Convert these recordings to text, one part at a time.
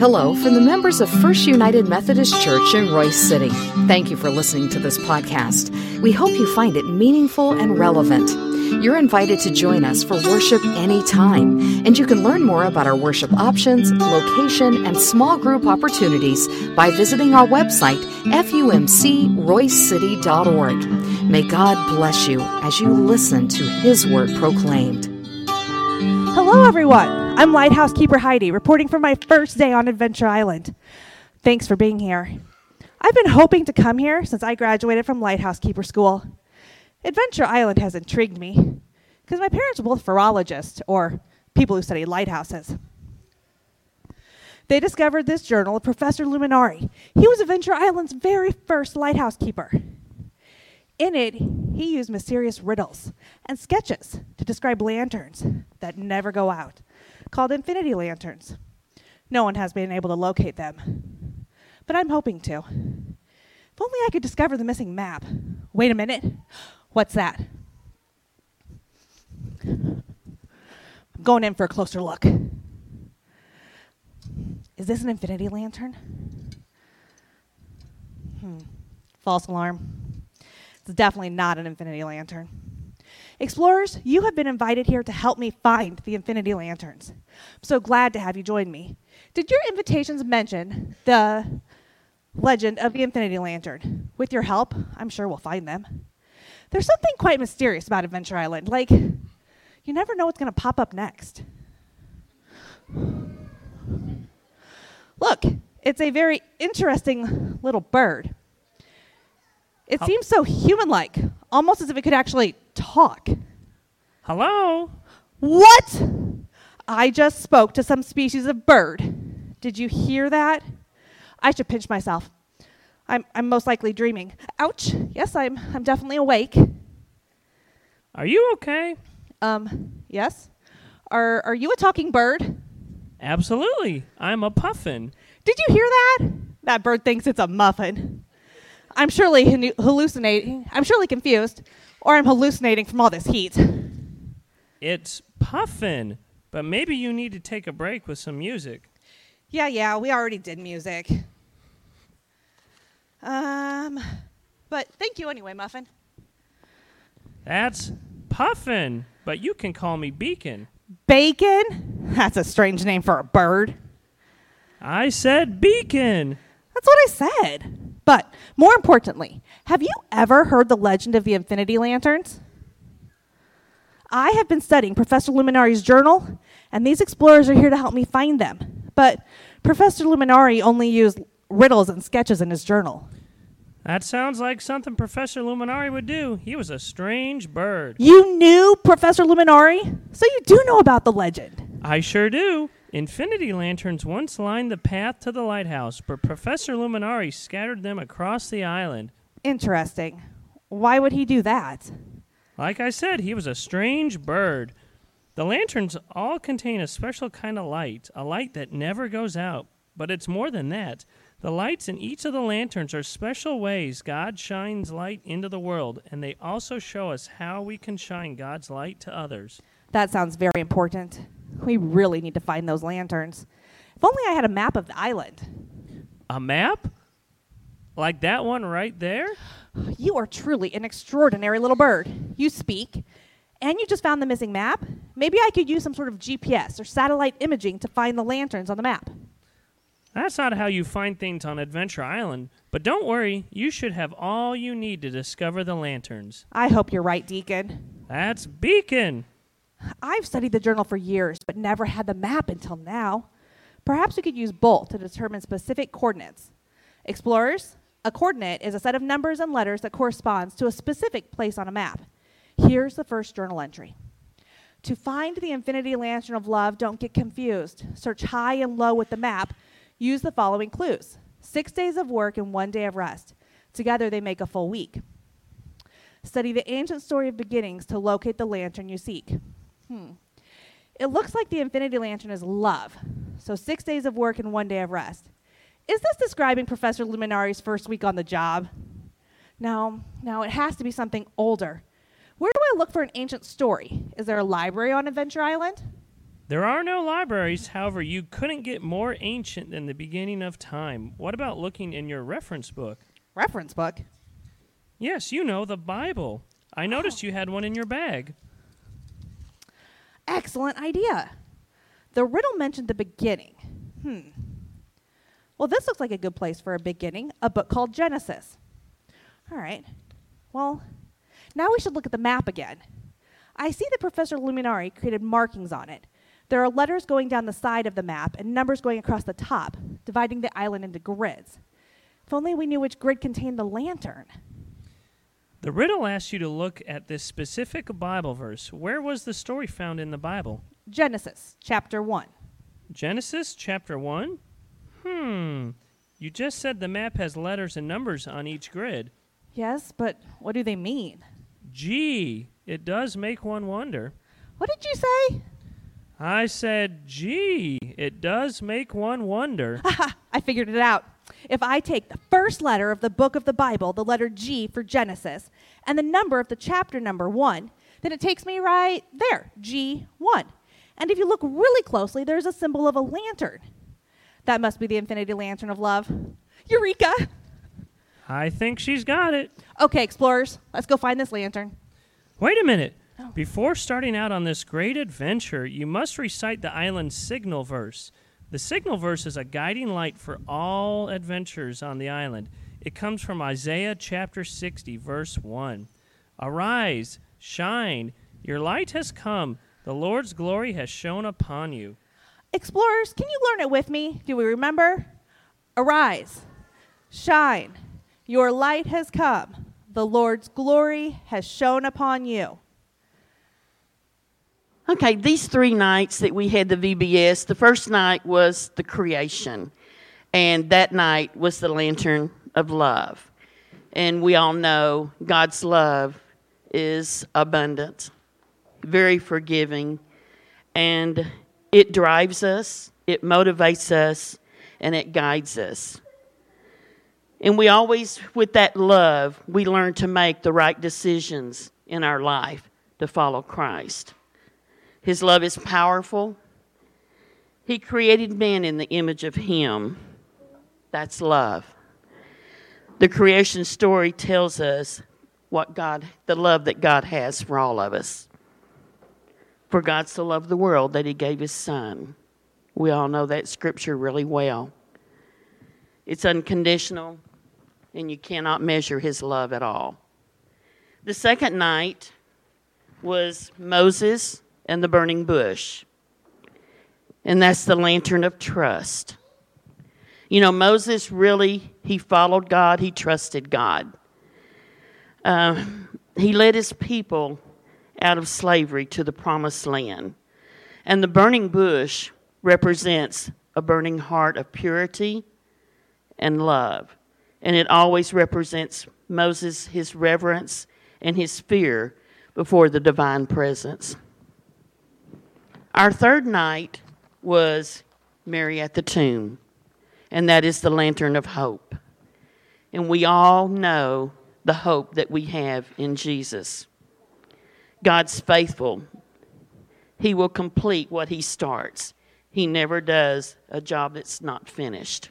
Hello from the members of First United Methodist Church in Royse City. Thank you for listening to this podcast. We hope you find it meaningful and relevant. You're invited to join us for worship anytime, and you can learn more about our worship options, location, and small group opportunities by visiting our website, fumcroysecity.org. May God bless you as you listen to His Word proclaimed. Hello, everyone. I'm Lighthouse Keeper Heidi, reporting from my first day on Adventure Island. Thanks for being here. I've been hoping to come here since I graduated from Lighthouse Keeper School. Adventure Island has intrigued me because my parents were both pharologists, or people who study lighthouses. They discovered this journal of Professor Luminari. He was Adventure Island's very first lighthouse keeper. In it, he used mysterious riddles and sketches to describe lanterns that never go out called Infinity Lanterns. No one has been able to locate them, but I'm hoping to. If only I could discover the missing map. Wait a minute. What's that? I'm going in for a closer look. Is this an Infinity Lantern? Hmm. False alarm. It's definitely not an Infinity Lantern. Explorers, you have been invited here to help me find the Infinity Lanterns. I'm so glad to have you join me. Did your invitations mention the legend of the Infinity Lantern? With your help, I'm sure we'll find them. There's something quite mysterious about Adventure Island. Like, you never know what's going to pop up next. Look, it's a very interesting little bird. It seems so human like, almost as if it could actually talk. Hello? What? I just spoke to some species of bird. Did you hear that? I should pinch myself. I'm, I'm most likely dreaming. Ouch. Yes, I'm, I'm definitely awake. Are you okay? Um, yes. Are, are you a talking bird? Absolutely. I'm a puffin. Did you hear that? That bird thinks it's a muffin. I'm surely hallucinating. I'm surely confused, or I'm hallucinating from all this heat. It's puffin, but maybe you need to take a break with some music. Yeah, yeah, we already did music. Um, but thank you anyway, Muffin. That's puffin, but you can call me Beacon. Bacon? That's a strange name for a bird. I said beacon. That's what I said. But more importantly, have you ever heard the legend of the Infinity Lanterns? I have been studying Professor Luminari's journal, and these explorers are here to help me find them. But Professor Luminari only used riddles and sketches in his journal. That sounds like something Professor Luminari would do. He was a strange bird. You knew Professor Luminari? So you do know about the legend. I sure do. Infinity lanterns once lined the path to the lighthouse, but Professor Luminari scattered them across the island. Interesting. Why would he do that? Like I said, he was a strange bird. The lanterns all contain a special kind of light, a light that never goes out. But it's more than that. The lights in each of the lanterns are special ways God shines light into the world, and they also show us how we can shine God's light to others. That sounds very important. We really need to find those lanterns. If only I had a map of the island. A map? Like that one right there? You are truly an extraordinary little bird. You speak, and you just found the missing map. Maybe I could use some sort of GPS or satellite imaging to find the lanterns on the map. That's not how you find things on Adventure Island, but don't worry, you should have all you need to discover the lanterns. I hope you're right, Deacon. That's Beacon. I've studied the journal for years, but never had the map until now. Perhaps we could use both to determine specific coordinates. Explorers, a coordinate is a set of numbers and letters that corresponds to a specific place on a map. Here's the first journal entry. To find the infinity lantern of love, don't get confused. Search high and low with the map. Use the following clues six days of work and one day of rest. Together, they make a full week. Study the ancient story of beginnings to locate the lantern you seek. Hmm. It looks like the infinity lantern is love. So six days of work and one day of rest. Is this describing Professor Luminari's first week on the job? No, no, it has to be something older. Where do I look for an ancient story? Is there a library on Adventure Island? There are no libraries, however, you couldn't get more ancient than the beginning of time. What about looking in your reference book? Reference book? Yes, you know, the Bible. I noticed Oh. you had one in your bag. Excellent idea. The riddle mentioned the beginning. Hmm. Well, this looks like a good place for a beginning a book called Genesis. All right. Well, now we should look at the map again. I see that Professor Luminari created markings on it. There are letters going down the side of the map and numbers going across the top, dividing the island into grids. If only we knew which grid contained the lantern. The riddle asks you to look at this specific Bible verse. Where was the story found in the Bible? Genesis, chapter 1. Genesis chapter 1? Hmm. You just said the map has letters and numbers on each grid. Yes, but what do they mean? Gee, it does make one wonder. What did you say? I said, gee, it does make one wonder. Haha, I figured it out. If I take the first letter of the book of the Bible, the letter G for Genesis, and the number of the chapter number 1, then it takes me right there, G1. And if you look really closely, there's a symbol of a lantern. That must be the infinity lantern of love. Eureka! I think she's got it. Okay, explorers, let's go find this lantern. Wait a minute. Oh. Before starting out on this great adventure, you must recite the island's signal verse. The signal verse is a guiding light for all adventures on the island. It comes from Isaiah chapter 60, verse 1. Arise, shine, your light has come, the Lord's glory has shone upon you. Explorers, can you learn it with me? Do we remember? Arise, shine, your light has come, the Lord's glory has shone upon you. Okay, these three nights that we had the VBS, the first night was the creation, and that night was the lantern of love. And we all know God's love is abundant, very forgiving, and it drives us, it motivates us, and it guides us. And we always, with that love, we learn to make the right decisions in our life to follow Christ. His love is powerful. He created man in the image of Him. That's love. The creation story tells us what God, the love that God has for all of us. For God so loved the world that He gave His Son. We all know that scripture really well. It's unconditional, and you cannot measure His love at all. The second night was Moses and the burning bush. And that's the lantern of trust. You know, Moses really, he followed God, he trusted God. Uh, he led his people out of slavery to the promised land. And the burning bush represents a burning heart of purity and love. And it always represents Moses, his reverence and his fear before the divine presence. Our third night was Mary at the tomb, and that is the lantern of hope. And we all know the hope that we have in Jesus. God's faithful. He will complete what He starts. He never does a job that's not finished.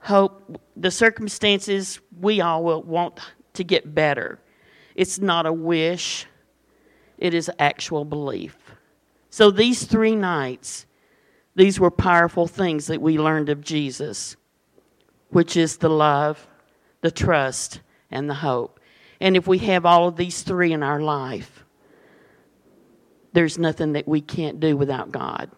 Hope, the circumstances we all will want to get better. It's not a wish, it is actual belief. So these three nights, these were powerful things that we learned of Jesus, which is the love, the trust, and the hope. And if we have all of these three in our life, there's nothing that we can't do without God.